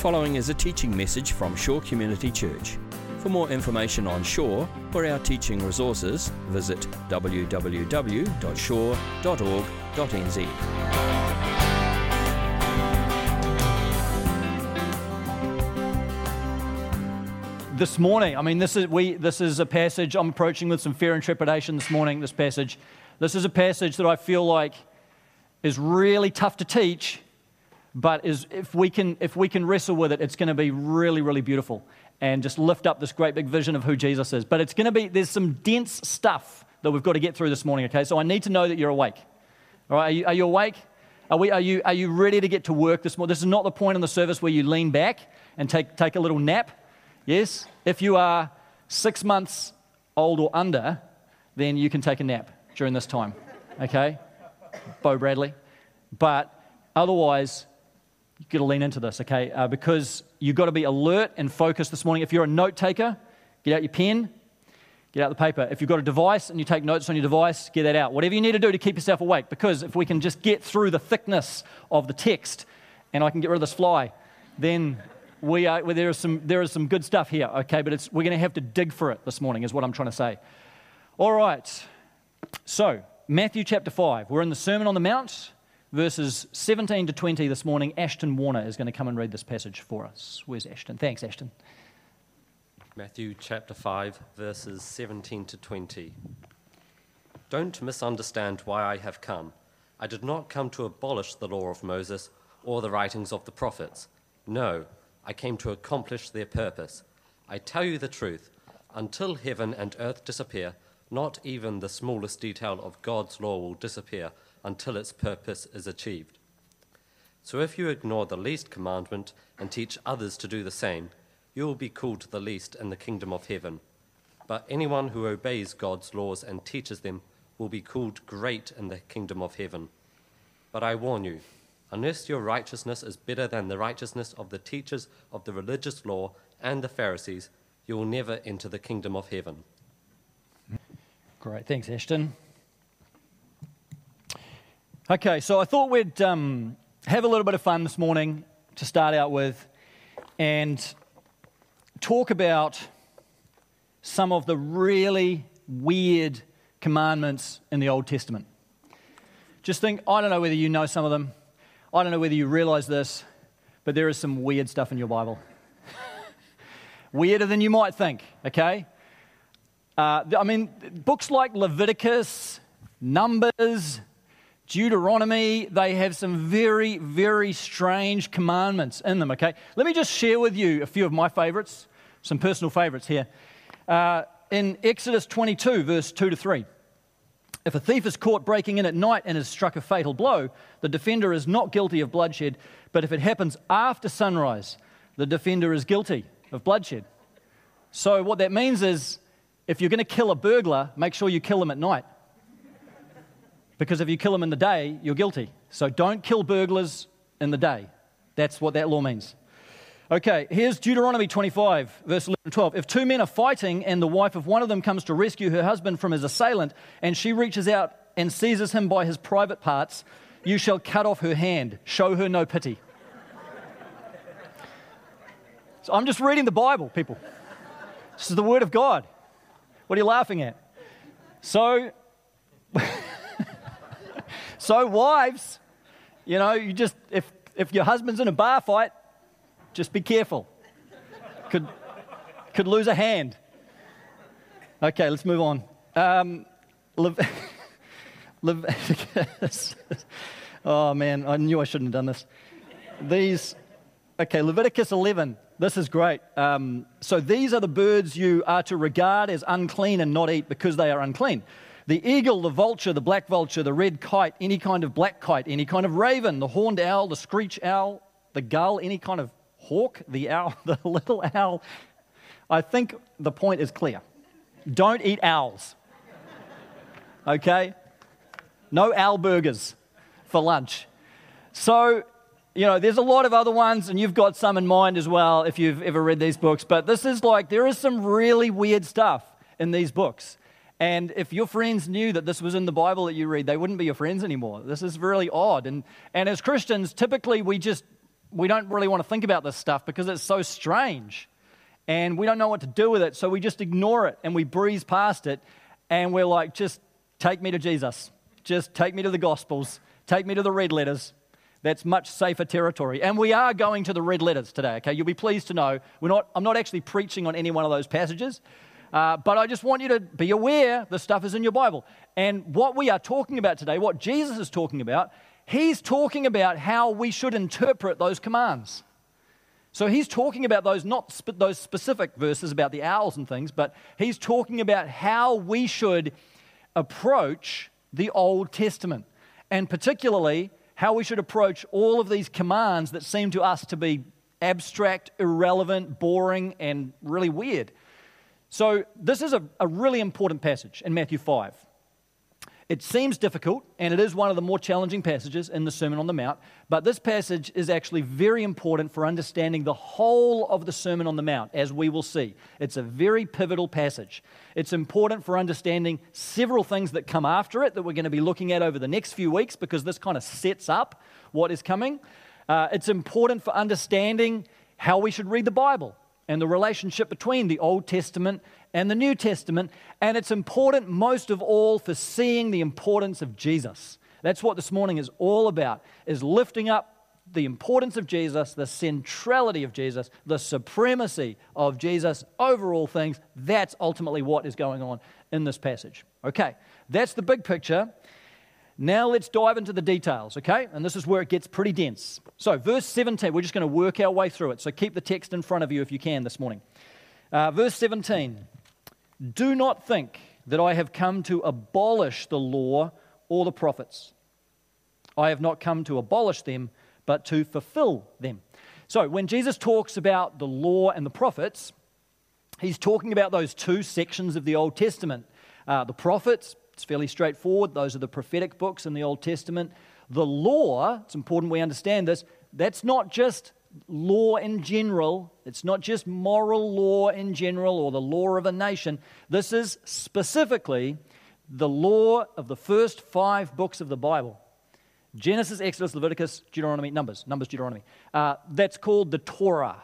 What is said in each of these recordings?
following is a teaching message from Shore Community Church. For more information on Shore or our teaching resources, visit www.shore.org.nz. this morning. I mean, this is, we, this is a passage I'm approaching with some fear and trepidation this morning, this passage. This is a passage that I feel like is really tough to teach, but is, if, we can, if we can wrestle with it, it's going to be really, really beautiful and just lift up this great big vision of who Jesus is. But it's going to be, there's some dense stuff that we've got to get through this morning, okay? So I need to know that you're awake. All right, are you, are you awake? Are, we, are, you, are you ready to get to work this morning? This is not the point in the service where you lean back and take, take a little nap. Yes? If you are six months old or under, then you can take a nap during this time. Okay? Bo Bradley. But otherwise, you've got to lean into this, okay? Uh, because you've got to be alert and focused this morning. If you're a note taker, get out your pen, get out the paper. If you've got a device and you take notes on your device, get that out. Whatever you need to do to keep yourself awake. Because if we can just get through the thickness of the text and I can get rid of this fly, then we are, well, there, is some, there is some good stuff here, okay, but it's, we're going to have to dig for it this morning, is what I'm trying to say. All right, so Matthew chapter 5. We're in the Sermon on the Mount, verses 17 to 20 this morning. Ashton Warner is going to come and read this passage for us. Where's Ashton? Thanks, Ashton. Matthew chapter 5, verses 17 to 20. Don't misunderstand why I have come. I did not come to abolish the law of Moses or the writings of the prophets. No, I came to accomplish their purpose. I tell you the truth, until heaven and earth disappear, not even the smallest detail of God's law will disappear until its purpose is achieved. So if you ignore the least commandment and teach others to do the same, you will be called the least in the kingdom of heaven. But anyone who obeys God's laws and teaches them will be called great in the kingdom of heaven. But I warn you, unless your righteousness is better than the righteousness of the teachers of the religious law and the Pharisees, you will never enter the kingdom of heaven. Great. Thanks, Ashton. Okay, so I thought we'd um, have a little bit of fun this morning to start out with and talk about some of the really weird commandments in the Old Testament. Just think, I don't know whether you know some of them. I don't know whether you realize this, but there is some weird stuff in your Bible. Weirder than you might think, okay? Uh, I mean, books like Leviticus, Numbers, Deuteronomy, they have some very, very strange commandments in them, okay? Let me just share with you a few of my favorites, some personal favorites here. Uh, in Exodus 22, verse 2 to 3. If a thief is caught breaking in at night and is struck a fatal blow, the defender is not guilty of bloodshed, but if it happens after sunrise, the defender is guilty of bloodshed. So, what that means is if you're going to kill a burglar, make sure you kill him at night. Because if you kill them in the day, you're guilty. So, don't kill burglars in the day. That's what that law means. Okay, here's Deuteronomy 25, verse 11 and 12. If two men are fighting and the wife of one of them comes to rescue her husband from his assailant and she reaches out and seizes him by his private parts, you shall cut off her hand. Show her no pity. So I'm just reading the Bible, people. This is the Word of God. What are you laughing at? So, so wives, you know, you just, if, if your husband's in a bar fight, just be careful. Could, could lose a hand. Okay, let's move on. Um, Lev- Leviticus. oh man, I knew I shouldn't have done this. These, okay, Leviticus 11. This is great. Um, so these are the birds you are to regard as unclean and not eat because they are unclean. The eagle, the vulture, the black vulture, the red kite, any kind of black kite, any kind of raven, the horned owl, the screech owl, the gull, any kind of hawk, the owl, the little owl. I think the point is clear. Don't eat owls. Okay? No owl burgers for lunch. So, you know, there's a lot of other ones, and you've got some in mind as well if you've ever read these books. But this is like, there is some really weird stuff in these books. And if your friends knew that this was in the Bible that you read, they wouldn't be your friends anymore. This is really odd. And, and as Christians, typically we just we don't really want to think about this stuff because it's so strange and we don't know what to do with it. So we just ignore it and we breeze past it and we're like, just take me to Jesus. Just take me to the Gospels. Take me to the red letters. That's much safer territory. And we are going to the red letters today, okay? You'll be pleased to know we're not, I'm not actually preaching on any one of those passages, uh, but I just want you to be aware the stuff is in your Bible. And what we are talking about today, what Jesus is talking about, he's talking about how we should interpret those commands. So he's talking about those, not sp- those specific verses about the owls and things, but he's talking about how we should approach the Old Testament. And particularly, how we should approach all of these commands that seem to us to be abstract, irrelevant, boring, and really weird. So, this is a, a really important passage in Matthew 5. It seems difficult, and it is one of the more challenging passages in the Sermon on the Mount, but this passage is actually very important for understanding the whole of the Sermon on the Mount, as we will see. It's a very pivotal passage. It's important for understanding several things that come after it that we're going to be looking at over the next few weeks because this kind of sets up what is coming. Uh, it's important for understanding how we should read the Bible and the relationship between the Old Testament and the New Testament. And it's important most of all for seeing the importance of Jesus. That's what this morning is all about, is lifting up the importance of Jesus, the centrality of Jesus, the supremacy of Jesus over all things. That's ultimately what is going on in this passage. Okay, that's the big picture. Now let's dive into the details, okay? And this is where it gets pretty dense. So, verse 17, we're just going to work our way through it. So, keep the text in front of you if you can this morning. Uh, verse 17 do not think that I have come to abolish the law or the prophets. I have not come to abolish them, but to fulfill them. So, when Jesus talks about the law and the prophets, he's talking about those two sections of the Old Testament. Uh, the prophets, it's fairly straightforward, those are the prophetic books in the Old Testament. The law, it's important we understand this, that's not just law in general. It's not just moral law in general or the law of a nation. This is specifically the law of the first five books of the Bible Genesis, Exodus, Leviticus, Deuteronomy, Numbers, Numbers, Deuteronomy. Uh, that's called the Torah.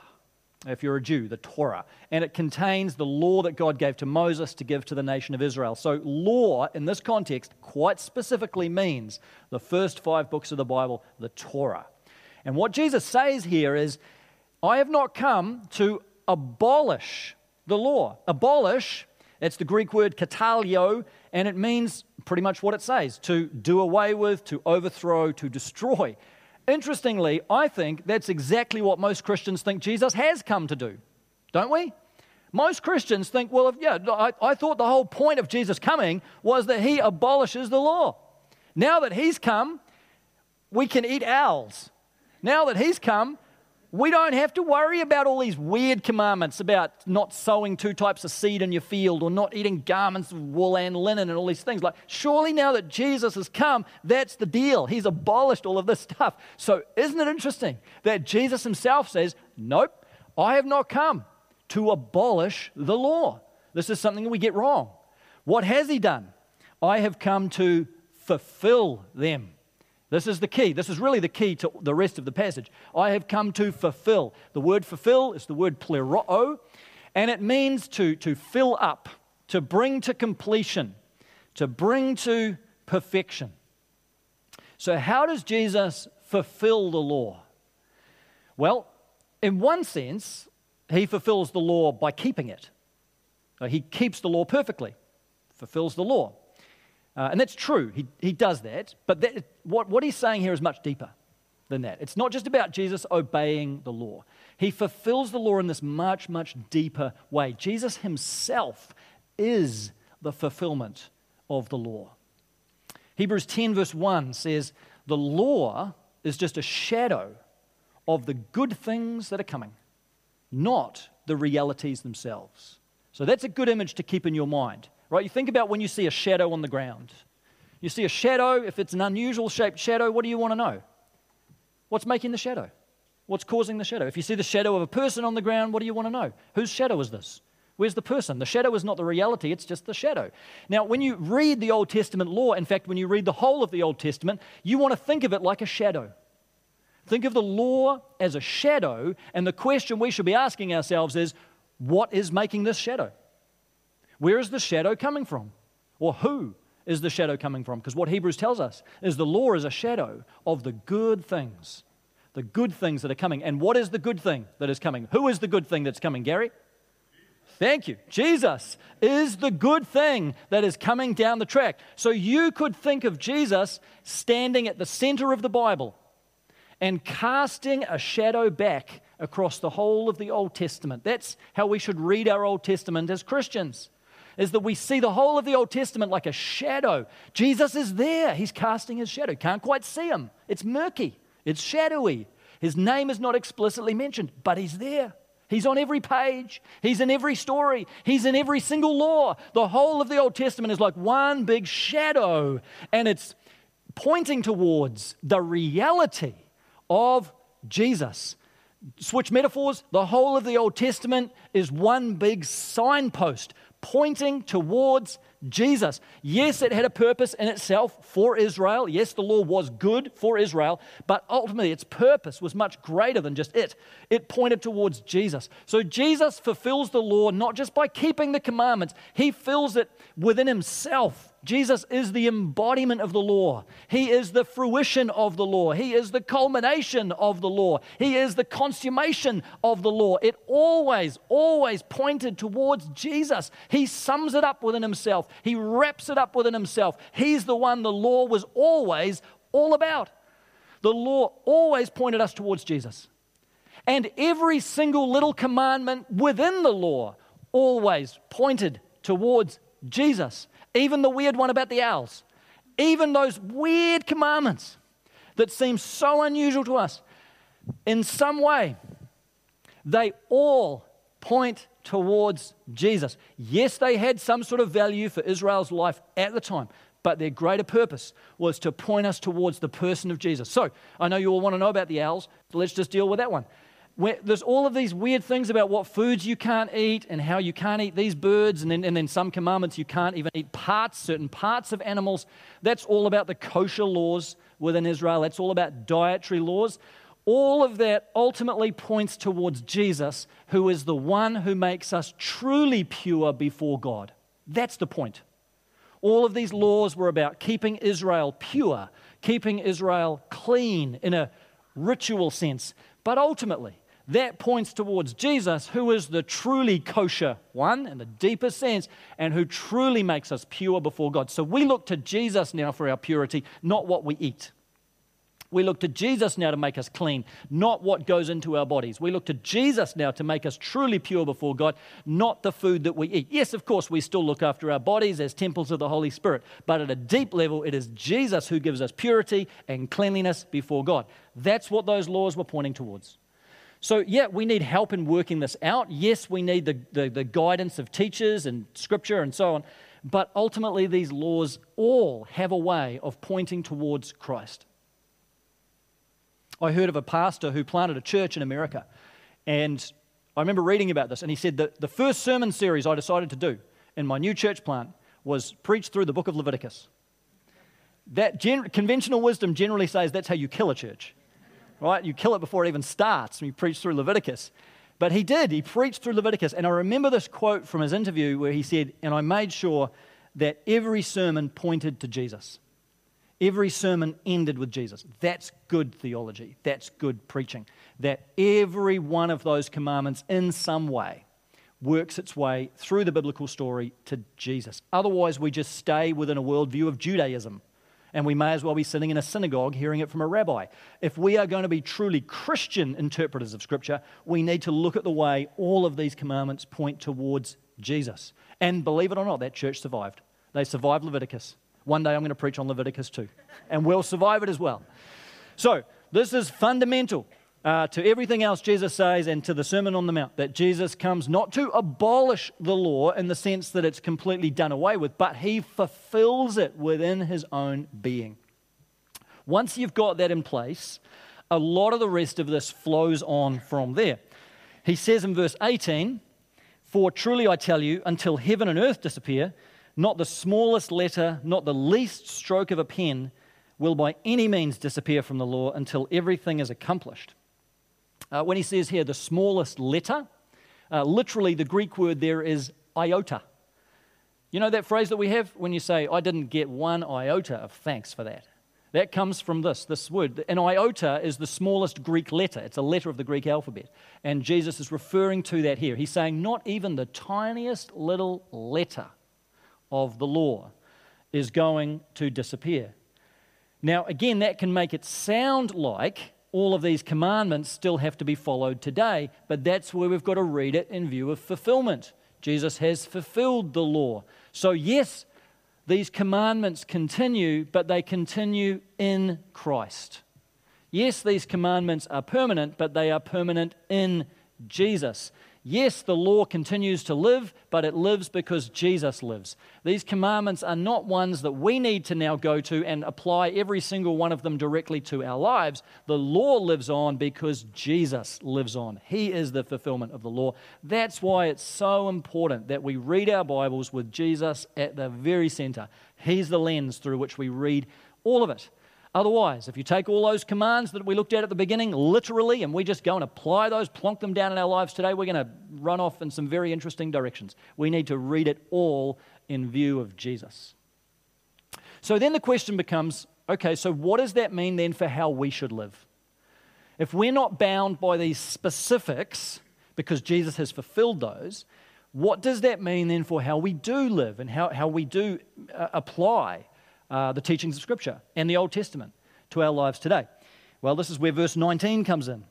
If you're a Jew, the Torah. And it contains the law that God gave to Moses to give to the nation of Israel. So, law in this context quite specifically means the first five books of the Bible, the Torah. And what Jesus says here is, I have not come to abolish the law. Abolish, it's the Greek word kataluo, and it means pretty much what it says to do away with, to overthrow, to destroy. Interestingly, I think that's exactly what most Christians think Jesus has come to do, don't we? Most Christians think, well, if, yeah, I, I thought the whole point of Jesus coming was that he abolishes the law. Now that he's come, we can eat owls. Now that he's come, we don't have to worry about all these weird commandments about not sowing two types of seed in your field or not eating garments of wool and linen and all these things. Like, surely now that Jesus has come, that's the deal. He's abolished all of this stuff. So, isn't it interesting that Jesus himself says, Nope, I have not come to abolish the law. This is something we get wrong. What has he done? I have come to fulfill them. This is the key. This is really the key to the rest of the passage. I have come to fulfill. The word fulfill is the word pleroo, and it means to, to fill up, to bring to completion, to bring to perfection. So, how does Jesus fulfill the law? Well, in one sense, he fulfills the law by keeping it. He keeps the law perfectly, fulfills the law. Uh, and that's true, he, he does that. But that, what, what he's saying here is much deeper than that. It's not just about Jesus obeying the law, he fulfills the law in this much, much deeper way. Jesus himself is the fulfillment of the law. Hebrews 10, verse 1 says, The law is just a shadow of the good things that are coming, not the realities themselves. So that's a good image to keep in your mind. Right? You think about when you see a shadow on the ground. You see a shadow, if it's an unusual shaped shadow, what do you want to know? What's making the shadow? What's causing the shadow? If you see the shadow of a person on the ground, what do you want to know? Whose shadow is this? Where's the person? The shadow is not the reality, it's just the shadow. Now, when you read the Old Testament law, in fact, when you read the whole of the Old Testament, you want to think of it like a shadow. Think of the law as a shadow, and the question we should be asking ourselves is what is making this shadow? Where is the shadow coming from? Or who is the shadow coming from? Because what Hebrews tells us is the law is a shadow of the good things, the good things that are coming. And what is the good thing that is coming? Who is the good thing that's coming, Gary? Thank you. Jesus is the good thing that is coming down the track. So you could think of Jesus standing at the center of the Bible and casting a shadow back across the whole of the Old Testament. That's how we should read our Old Testament as Christians. Is that we see the whole of the Old Testament like a shadow. Jesus is there. He's casting his shadow. Can't quite see him. It's murky. It's shadowy. His name is not explicitly mentioned, but he's there. He's on every page. He's in every story. He's in every single law. The whole of the Old Testament is like one big shadow, and it's pointing towards the reality of Jesus. Switch metaphors, the whole of the Old Testament is one big signpost pointing towards Jesus. Yes, it had a purpose in itself for Israel. Yes, the law was good for Israel, but ultimately its purpose was much greater than just it. It pointed towards Jesus. So Jesus fulfills the law not just by keeping the commandments, he fills it within himself. Jesus is the embodiment of the law. He is the fruition of the law. He is the culmination of the law. He is the consummation of the law. It always, always pointed towards Jesus. He sums it up within himself, he wraps it up within himself. He's the one the law was always all about. The law always pointed us towards Jesus. And every single little commandment within the law always pointed towards Jesus even the weird one about the owls, even those weird commandments that seem so unusual to us, in some way, they all point towards Jesus. Yes, they had some sort of value for Israel's life at the time, but their greater purpose was to point us towards the person of Jesus. So, I know you all want to know about the owls, let's just deal with that one there's all of these weird things about what foods you can't eat and how you can't eat these birds, and then, and then some commandments you can't even eat parts, certain parts of animals. That's all about the kosher laws within Israel. That's all about dietary laws. All of that ultimately points towards Jesus, who is the one who makes us truly pure before God. That's the point. All of these laws were about keeping Israel pure, keeping Israel clean in a ritual sense. But ultimately, that points towards Jesus, who is the truly kosher one in the deepest sense, and who truly makes us pure before God. So we look to Jesus now for our purity, not what we eat. We look to Jesus now to make us clean, not what goes into our bodies. We look to Jesus now to make us truly pure before God, not the food that we eat. Yes, of course, we still look after our bodies as temples of the Holy Spirit, but at a deep level, it is Jesus who gives us purity and cleanliness before God. That's what those laws were pointing towards. So, yeah, we need help in working this out. Yes, we need the, the, the, guidance of teachers and scripture and so on. But ultimately, these laws all have a way of pointing towards Christ. I heard of a pastor who planted a church in America. And I remember reading about this. And he said that the first sermon series I decided to do in my new church plant was preach through the book of Leviticus. That gen- conventional wisdom generally says that's how you kill a church right? You kill it before it even starts. And you preach through Leviticus. But he did. He preached through Leviticus. And I remember this quote from his interview where he said, And I made sure that every sermon pointed to Jesus. Every sermon ended with Jesus. That's good theology. That's good preaching. That every one of those commandments, in some way, works its way through the biblical story to Jesus. Otherwise, we just stay within a worldview of Judaism and we may as well be sitting in a synagogue hearing it from a rabbi. If we are going to be truly Christian interpreters of Scripture, we need to look at the way all of these commandments point towards Jesus. And believe it or not, that church survived. They survived Leviticus. One day I'm going to preach on Leviticus too, and we'll survive it as well. So, this is fundamental uh, to everything else Jesus says and to the Sermon on the Mount that Jesus comes not to abolish the law in the sense that it's completely done away with, but he fulfills it within his own being. Once you've got that in place, a lot of the rest of this flows on from there. He says in verse 18, For truly I tell you, until heaven and earth disappear, not the smallest letter, not the least stroke of a pen will by any means disappear from the law until everything is accomplished. Uh, when he says here the smallest letter, uh, literally the Greek word there is iota. You know that phrase that we have when you say, I didn't get one iota of thanks for that? That comes from this, this word. An iota is the smallest Greek letter. It's a letter of the Greek alphabet. And Jesus is referring to that here. He's saying, not even the tiniest little letter of the law is going to disappear. Now, again, that can make it sound like all of these commandments still have to be followed today, but that's where we've got to read it in view of fulfillment. Jesus has fulfilled the law. So, yes, these commandments continue, but they continue in Christ. Yes, these commandments are permanent, but they are permanent in Jesus. Yes, the law continues to live, but it lives because Jesus lives. These commandments are not ones that we need to now go to and apply every single one of them directly to our lives. The law lives on because Jesus lives on. He is the fulfillment of the law. That's why it's so important that we read our Bibles with Jesus at the very center. He's the lens through which we read all of it. Otherwise, if you take all those commands that we looked at at the beginning literally and we just go and apply those, plonk them down in our lives today, we're going to run off in some very interesting directions. We need to read it all in view of Jesus. So then the question becomes okay, so what does that mean then for how we should live? If we're not bound by these specifics because Jesus has fulfilled those, what does that mean then for how we do live and how, how we do uh, apply uh, the teachings of Scripture and the Old Testament to our lives today? Well, this is where verse 19 comes in.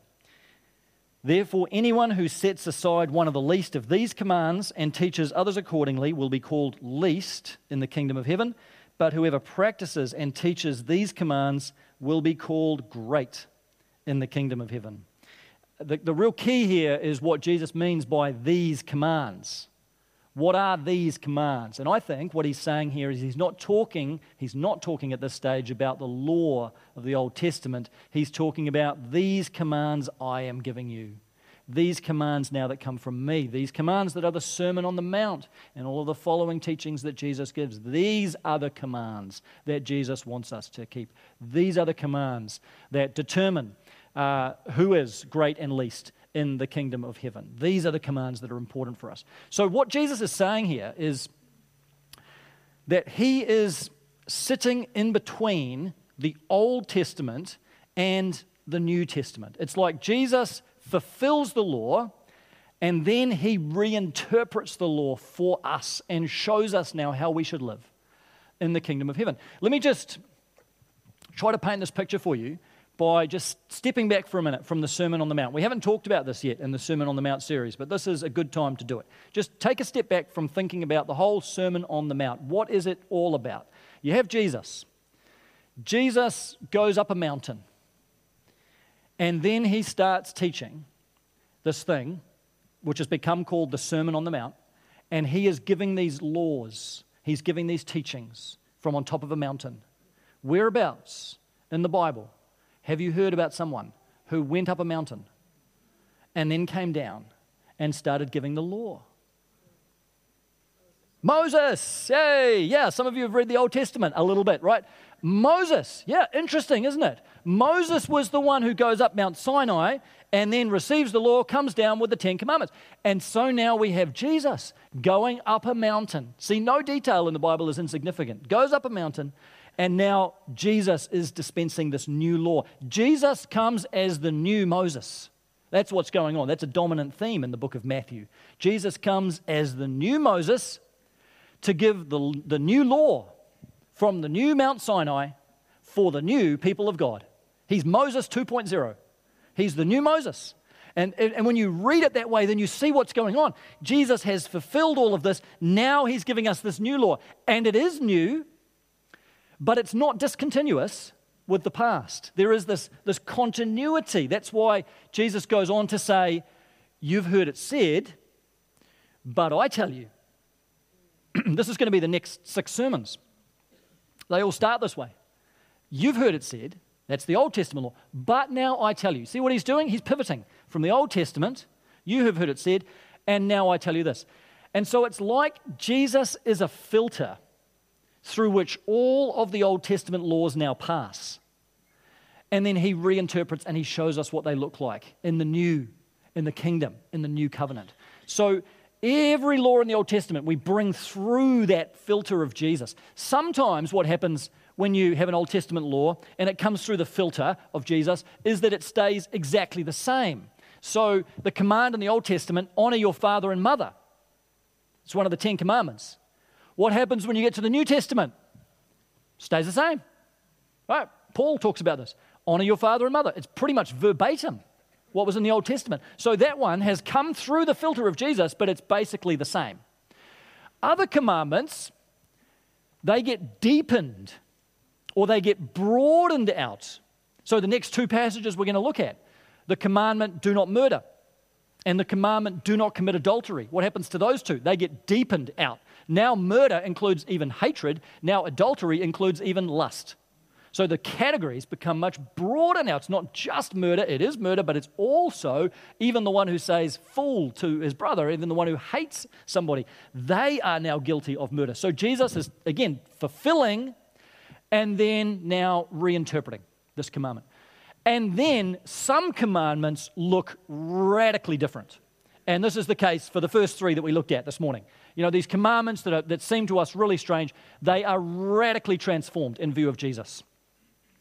Therefore, anyone who sets aside one of the least of these commands and teaches others accordingly will be called least in the kingdom of heaven, but whoever practices and teaches these commands will be called great in the kingdom of heaven. The, the real key here is what Jesus means by these commands. What are these commands? And I think what he's saying here is he's not talking, he's not talking at this stage about the law of the Old Testament. He's talking about these commands I am giving you. These commands now that come from me, these commands that are the Sermon on the Mount and all of the following teachings that Jesus gives. These are the commands that Jesus wants us to keep. These are the commands that determine uh, who is great and least in the kingdom of heaven. These are the commands that are important for us. So, what Jesus is saying here is that he is sitting in between the Old Testament and the New Testament. It's like Jesus fulfills the law and then he reinterprets the law for us and shows us now how we should live in the kingdom of heaven. Let me just try to paint this picture for you by just stepping back for a minute from the Sermon on the Mount. We haven't talked about this yet in the Sermon on the Mount series, but this is a good time to do it. Just take a step back from thinking about the whole Sermon on the Mount. What is it all about? You have Jesus. Jesus goes up a mountain, and then he starts teaching this thing, which has become called the Sermon on the Mount, and he is giving these laws, he's giving these teachings from on top of a mountain. Whereabouts in the Bible have you heard about someone who went up a mountain and then came down and started giving the law? Moses, hey, yeah, some of you have read the Old Testament a little bit, right? Moses, yeah, interesting, isn't it? Moses was the one who goes up Mount Sinai and then receives the law, comes down with the Ten Commandments. And so now we have Jesus going up a mountain. See, no detail in the Bible is insignificant. Goes up a mountain, and now Jesus is dispensing this new law. Jesus comes as the new Moses. That's what's going on. That's a dominant theme in the book of Matthew. Jesus comes as the new Moses to give the, the new law from the new Mount Sinai for the new people of God. He's Moses 2.0. He's the new Moses. And, and, when you read it that way, then you see what's going on. Jesus has fulfilled all of this. Now he's giving us this new law. And it is new but it's not discontinuous with the past. There is this, this continuity. That's why Jesus goes on to say, You've heard it said, but I tell you. this is going to be the next six sermons. They all start this way. You've heard it said, that's the Old Testament law, but now I tell you. See what he's doing? He's pivoting from the Old Testament, you have heard it said, and now I tell you this. And so it's like Jesus is a filter through which all of the Old Testament laws now pass. And then he reinterprets and he shows us what they look like in the new, in the kingdom, in the new covenant. So every law in the Old Testament we bring through that filter of Jesus. Sometimes what happens when you have an Old Testament law and it comes through the filter of Jesus is that it stays exactly the same. So the command in the Old Testament, honor your father and mother. It's one of the Ten Commandments. What happens when you get to the New Testament? Stays the same. Right? Paul talks about this. Honor your father and mother. It's pretty much verbatim what was in the Old Testament. So that one has come through the filter of Jesus, but it's basically the same. Other commandments, they get deepened or they get broadened out. So the next two passages we're going to look at the commandment, do not murder, and the commandment, do not commit adultery. What happens to those two? They get deepened out. Now, murder includes even hatred. Now, adultery includes even lust. So the categories become much broader now. It's not just murder, it is murder, but it's also even the one who says fool to his brother, even the one who hates somebody. They are now guilty of murder. So Jesus is, again, fulfilling and then now reinterpreting this commandment. And then some commandments look radically different. And this is the case for the first three that we looked at this morning. You know, these commandments that, are, that seem to us really strange, they are radically transformed in view of Jesus.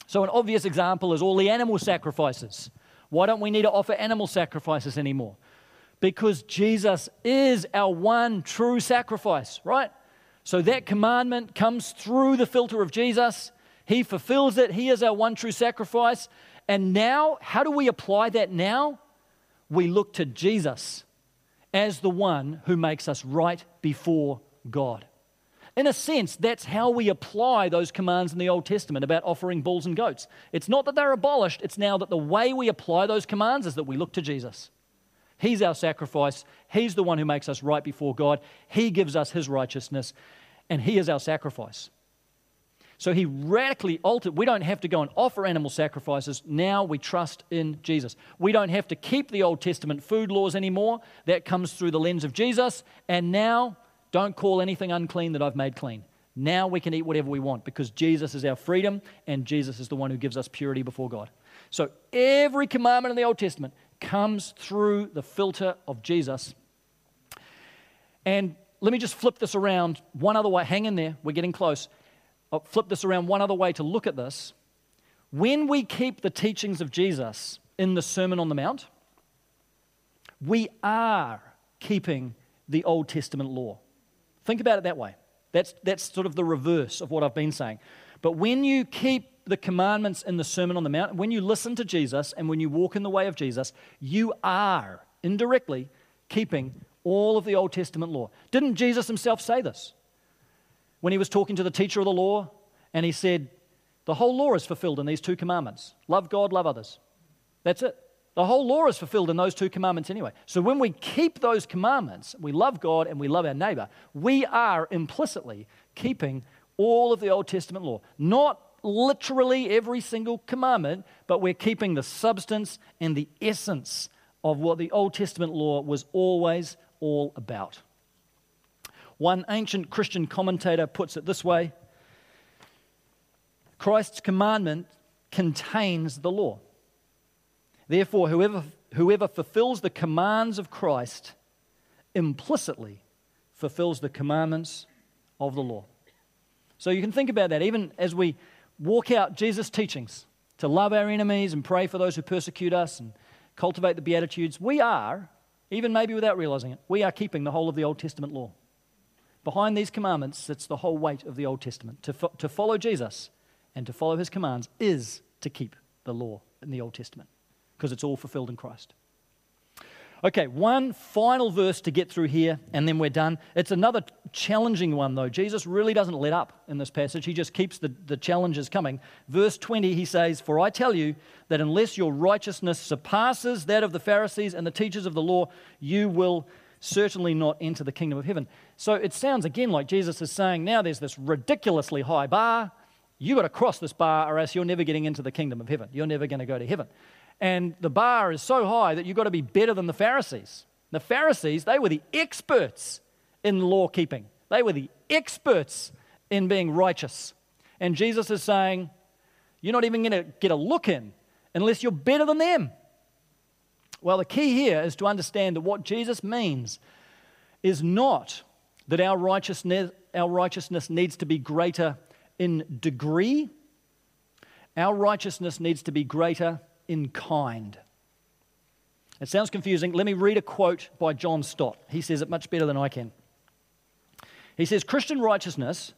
So, an obvious example is all the animal sacrifices. Why don't we need to offer animal sacrifices anymore? Because Jesus is our one true sacrifice, right? So, that commandment comes through the filter of Jesus. He fulfills it, He is our one true sacrifice. And now, how do we apply that now? We look to Jesus as the one who makes us right before God. In a sense, that's how we apply those commands in the Old Testament about offering bulls and goats. It's not that they're abolished, it's now that the way we apply those commands is that we look to Jesus. He's our sacrifice, He's the one who makes us right before God, He gives us His righteousness, and He is our sacrifice. So he radically altered. We don't have to go and offer animal sacrifices. Now we trust in Jesus. We don't have to keep the Old Testament food laws anymore. That comes through the lens of Jesus. And now, don't call anything unclean that I've made clean. Now we can eat whatever we want because Jesus is our freedom and Jesus is the one who gives us purity before God. So every commandment in the Old Testament comes through the filter of Jesus. And let me just flip this around one other way. Hang in there, we're getting close. I'll flip this around one other way to look at this. When we keep the teachings of Jesus in the Sermon on the Mount, we are keeping the Old Testament law. Think about it that way. That's, that's sort of the reverse of what I've been saying. But when you keep the commandments in the Sermon on the Mount, when you listen to Jesus and when you walk in the way of Jesus, you are indirectly keeping all of the Old Testament law. Didn't Jesus himself say this? When he was talking to the teacher of the law, and he said, The whole law is fulfilled in these two commandments love God, love others. That's it. The whole law is fulfilled in those two commandments anyway. So when we keep those commandments, we love God and we love our neighbor, we are implicitly keeping all of the Old Testament law. Not literally every single commandment, but we're keeping the substance and the essence of what the Old Testament law was always all about. One ancient Christian commentator puts it this way Christ's commandment contains the law. Therefore, whoever, whoever fulfills the commands of Christ implicitly fulfills the commandments of the law. So you can think about that even as we walk out Jesus' teachings to love our enemies and pray for those who persecute us and cultivate the Beatitudes. We are, even maybe without realizing it, we are keeping the whole of the Old Testament law. Behind these commandments sits the whole weight of the Old Testament. To, fo- to follow Jesus and to follow his commands is to keep the law in the Old Testament because it's all fulfilled in Christ. Okay, one final verse to get through here, and then we're done. It's another challenging one, though. Jesus really doesn't let up in this passage, he just keeps the, the challenges coming. Verse 20, he says, For I tell you that unless your righteousness surpasses that of the Pharisees and the teachers of the law, you will certainly not enter the kingdom of heaven. So it sounds again like Jesus is saying, now there's this ridiculously high bar. You've got to cross this bar, or else you're never getting into the kingdom of heaven. You're never going to go to heaven. And the bar is so high that you've got to be better than the Pharisees. The Pharisees, they were the experts in law keeping, they were the experts in being righteous. And Jesus is saying, You're not even going to get a look in unless you're better than them. Well, the key here is to understand that what Jesus means is not that our righteousness, our righteousness needs to be greater in degree, our righteousness needs to be greater in kind. It sounds confusing. Let me read a quote by John Stott. He says it much better than I can. He says, Christian righteousness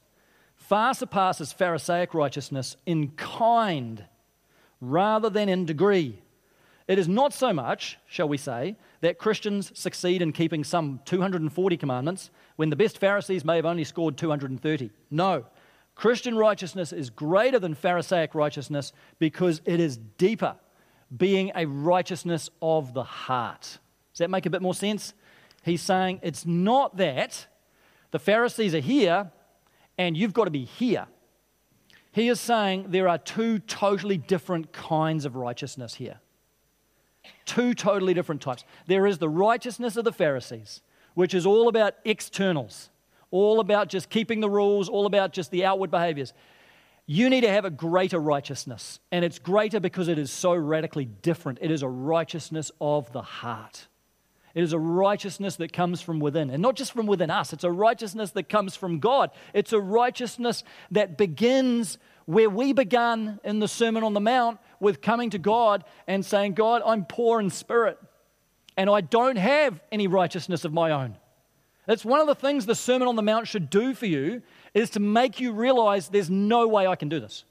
far surpasses Pharisaic righteousness in kind rather than in degree. It is not so much, shall we say, that Christians succeed in keeping some 240 commandments when the best Pharisees may have only scored 230. No. Christian righteousness is greater than Pharisaic righteousness because it is deeper, being a righteousness of the heart. Does that make a bit more sense? He's saying it's not that the Pharisees are here and you've got to be here. He is saying there are two totally different kinds of righteousness here. Two totally different types. There is the righteousness of the Pharisees, which is all about externals, all about just keeping the rules, all about just the outward behaviors. You need to have a greater righteousness, and it's greater because it is so radically different. It is a righteousness of the heart. It is a righteousness that comes from within, and not just from within us, it's a righteousness that comes from God. It's a righteousness that begins where we began in the Sermon on the Mount with coming to God and saying, God, I'm poor in spirit and I don't have any righteousness of my own. That's one of the things the Sermon on the Mount should do for you is to make you realize there's no way I can do this.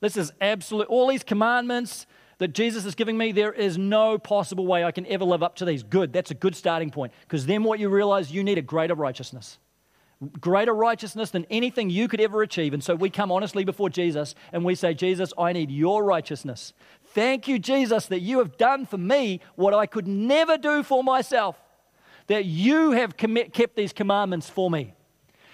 This is absolute, all these commandments that Jesus is giving me, there is no possible way I can ever live up to these. Good, that's a good starting point. Because then what you realize, you need a greater righteousness greater righteousness than anything you could ever achieve. And so we come honestly before Jesus and we say, Jesus, I need your righteousness. Thank you, Jesus, that you have done for me what I could never do for myself, that you have kept these commandments for me.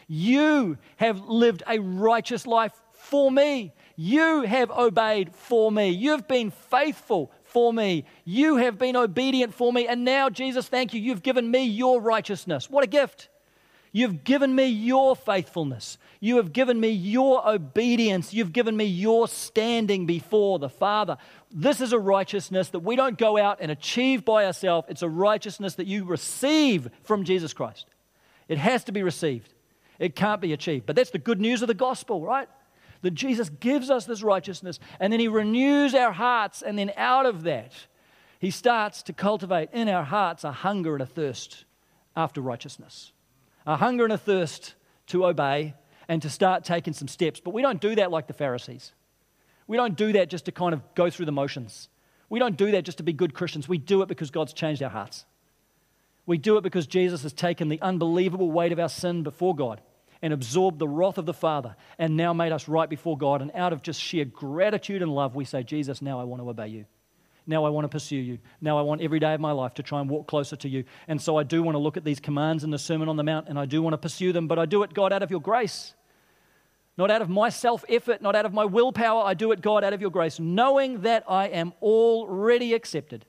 You have lived a righteous life for me. You have obeyed for me. You've been faithful for me. You have been obedient for me. And now, Jesus, thank you. You've given me your righteousness. What a gift. You've given me your faithfulness. You have given me your obedience. You've given me your standing before the Father. This is a righteousness that we don't go out and achieve by ourselves. It's a righteousness that you receive from Jesus Christ. It has to be received, it can't be achieved. But that's the good news of the gospel, right? That Jesus gives us this righteousness and then he renews our hearts, and then out of that, he starts to cultivate in our hearts a hunger and a thirst after righteousness a hunger and a thirst to obey and to start taking some steps. But we don't do that like the Pharisees. We don't do that just to kind of go through the motions. We don't do that just to be good Christians. We do it because God's changed our hearts. We do it because Jesus has taken the unbelievable weight of our sin before God and absorbed the wrath of the Father and now made us right before God. And out of just sheer gratitude and love, we say, Jesus, now I want to obey you. Now I want to pursue you. Now I want every day of my life to try and walk closer to you. And so I do want to look at these commands in the Sermon on the Mount and I do want to pursue them, but I do it, God, out of your grace. Not out of my self effort, not out of my willpower. I do it, God, out of your grace, knowing that I am already accepted,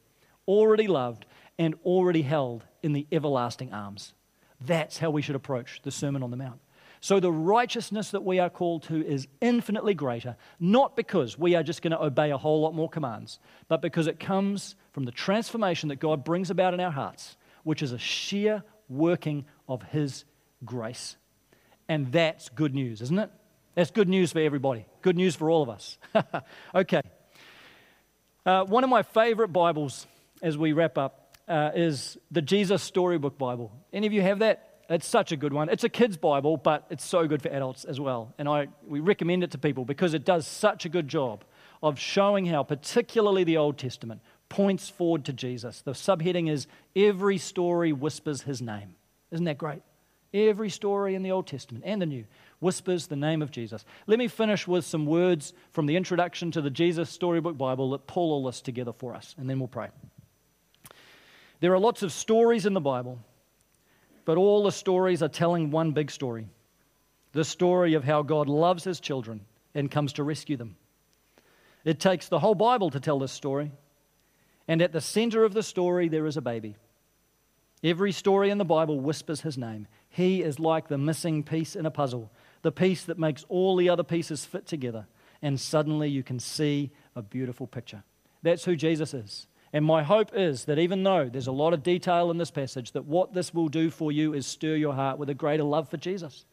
already loved, and already held in the everlasting arms. That's how we should approach the Sermon on the Mount. So the righteousness that we are called to is infinitely greater, not because we are just going to obey a whole lot more commands, but because it comes from the transformation that God brings about in our hearts, which is a sheer working of His grace. And that's good news, isn't it? That's good news for everybody. Good news for all of us. okay. Uh, one of my favorite Bibles as we wrap up uh, is the Jesus Storybook Bible. Any of you have that? It's such a good one. It's a kid's Bible, but it's so good for adults as well. And I, we recommend it to people because it does such a good job of showing how, particularly the Old Testament, points forward to Jesus. The subheading is Every Story Whispers His Name. Isn't that great? Every story in the Old Testament and the New whispers the name of Jesus. Let me finish with some words from the introduction to the Jesus Storybook Bible that pull all this together for us, and then we'll pray. There are lots of stories in the Bible but all the stories are telling one big story the story of how God loves his children and comes to rescue them. It takes the whole Bible to tell this story. And at the center of the story, there is a baby. Every story in the Bible whispers his name. He is like the missing piece in a puzzle, the piece that makes all the other pieces fit together. And suddenly you can see a beautiful picture. That's who Jesus is. And my hope is that even though there's a lot of detail in this passage, that what this will do for you is stir your heart with a greater love for Jesus.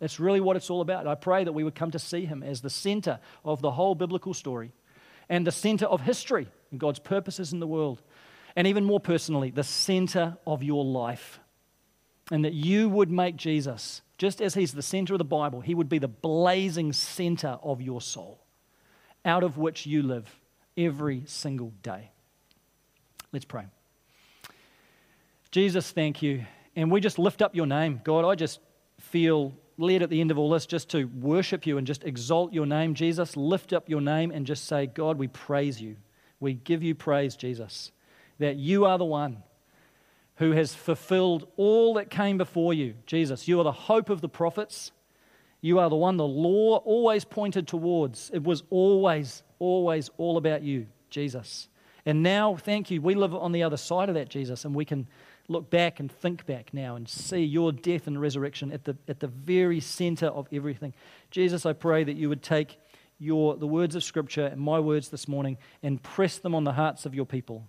That's really what it's all about. I pray that we would come to see him as the center of the whole biblical story and the center of history and God's purposes in the world. And even more personally, the center of your life. And that you would make Jesus, just as he's the center of the Bible, he would be the blazing center of your soul, out of which you live every single day. Let's pray. Jesus, thank you. And we just lift up your name. God, I just feel led at the end of all this just to worship you and just exalt your name, Jesus. Lift up your name and just say, God, we praise you. We give you praise, Jesus, that you are the one who has fulfilled all that came before you. Jesus, you are the hope of the prophets. You are the one the law always pointed towards. It was always, always all about you, Jesus. And now, thank you, we live on the other side of that, Jesus, and we can look back and think back now and see your death and resurrection at the, at the very center of everything. Jesus, I pray that you would take your, the words of Scripture and my words this morning and press them on the hearts of your people.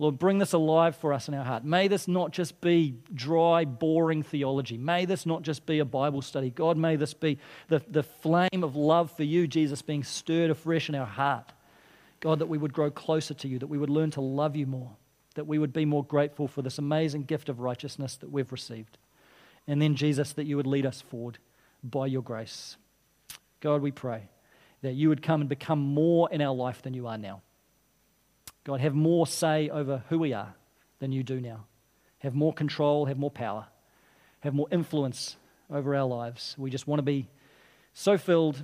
Lord, bring this alive for us in our heart. May this not just be dry, boring theology. May this not just be a Bible study. God, may this be the, the flame of love for you, Jesus, being stirred afresh in our heart. God, that we would grow closer to you, that we would learn to love you more that we would be more grateful for this amazing gift of righteousness that we've received. And then, Jesus, that you would lead us forward by your grace. God, we pray that you would come and become more in our life than you are now. God, have more say over who we are than you do now. Have more control, have more power, have more influence over our lives. We just want to be so filled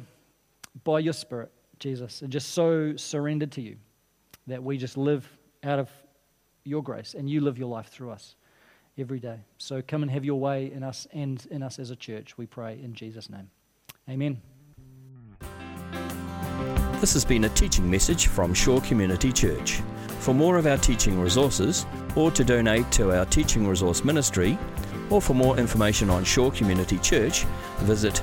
by your Spirit, Jesus, and just so surrendered to you that we just live out of your grace, and you live your life through us every day. So come and have your way in us and in us as a church, we pray in Jesus' name. Amen. This has been a teaching message from Shore Community Church. For more of our teaching resources, or to donate to our teaching resource ministry, or for more information on Shore Community Church, visit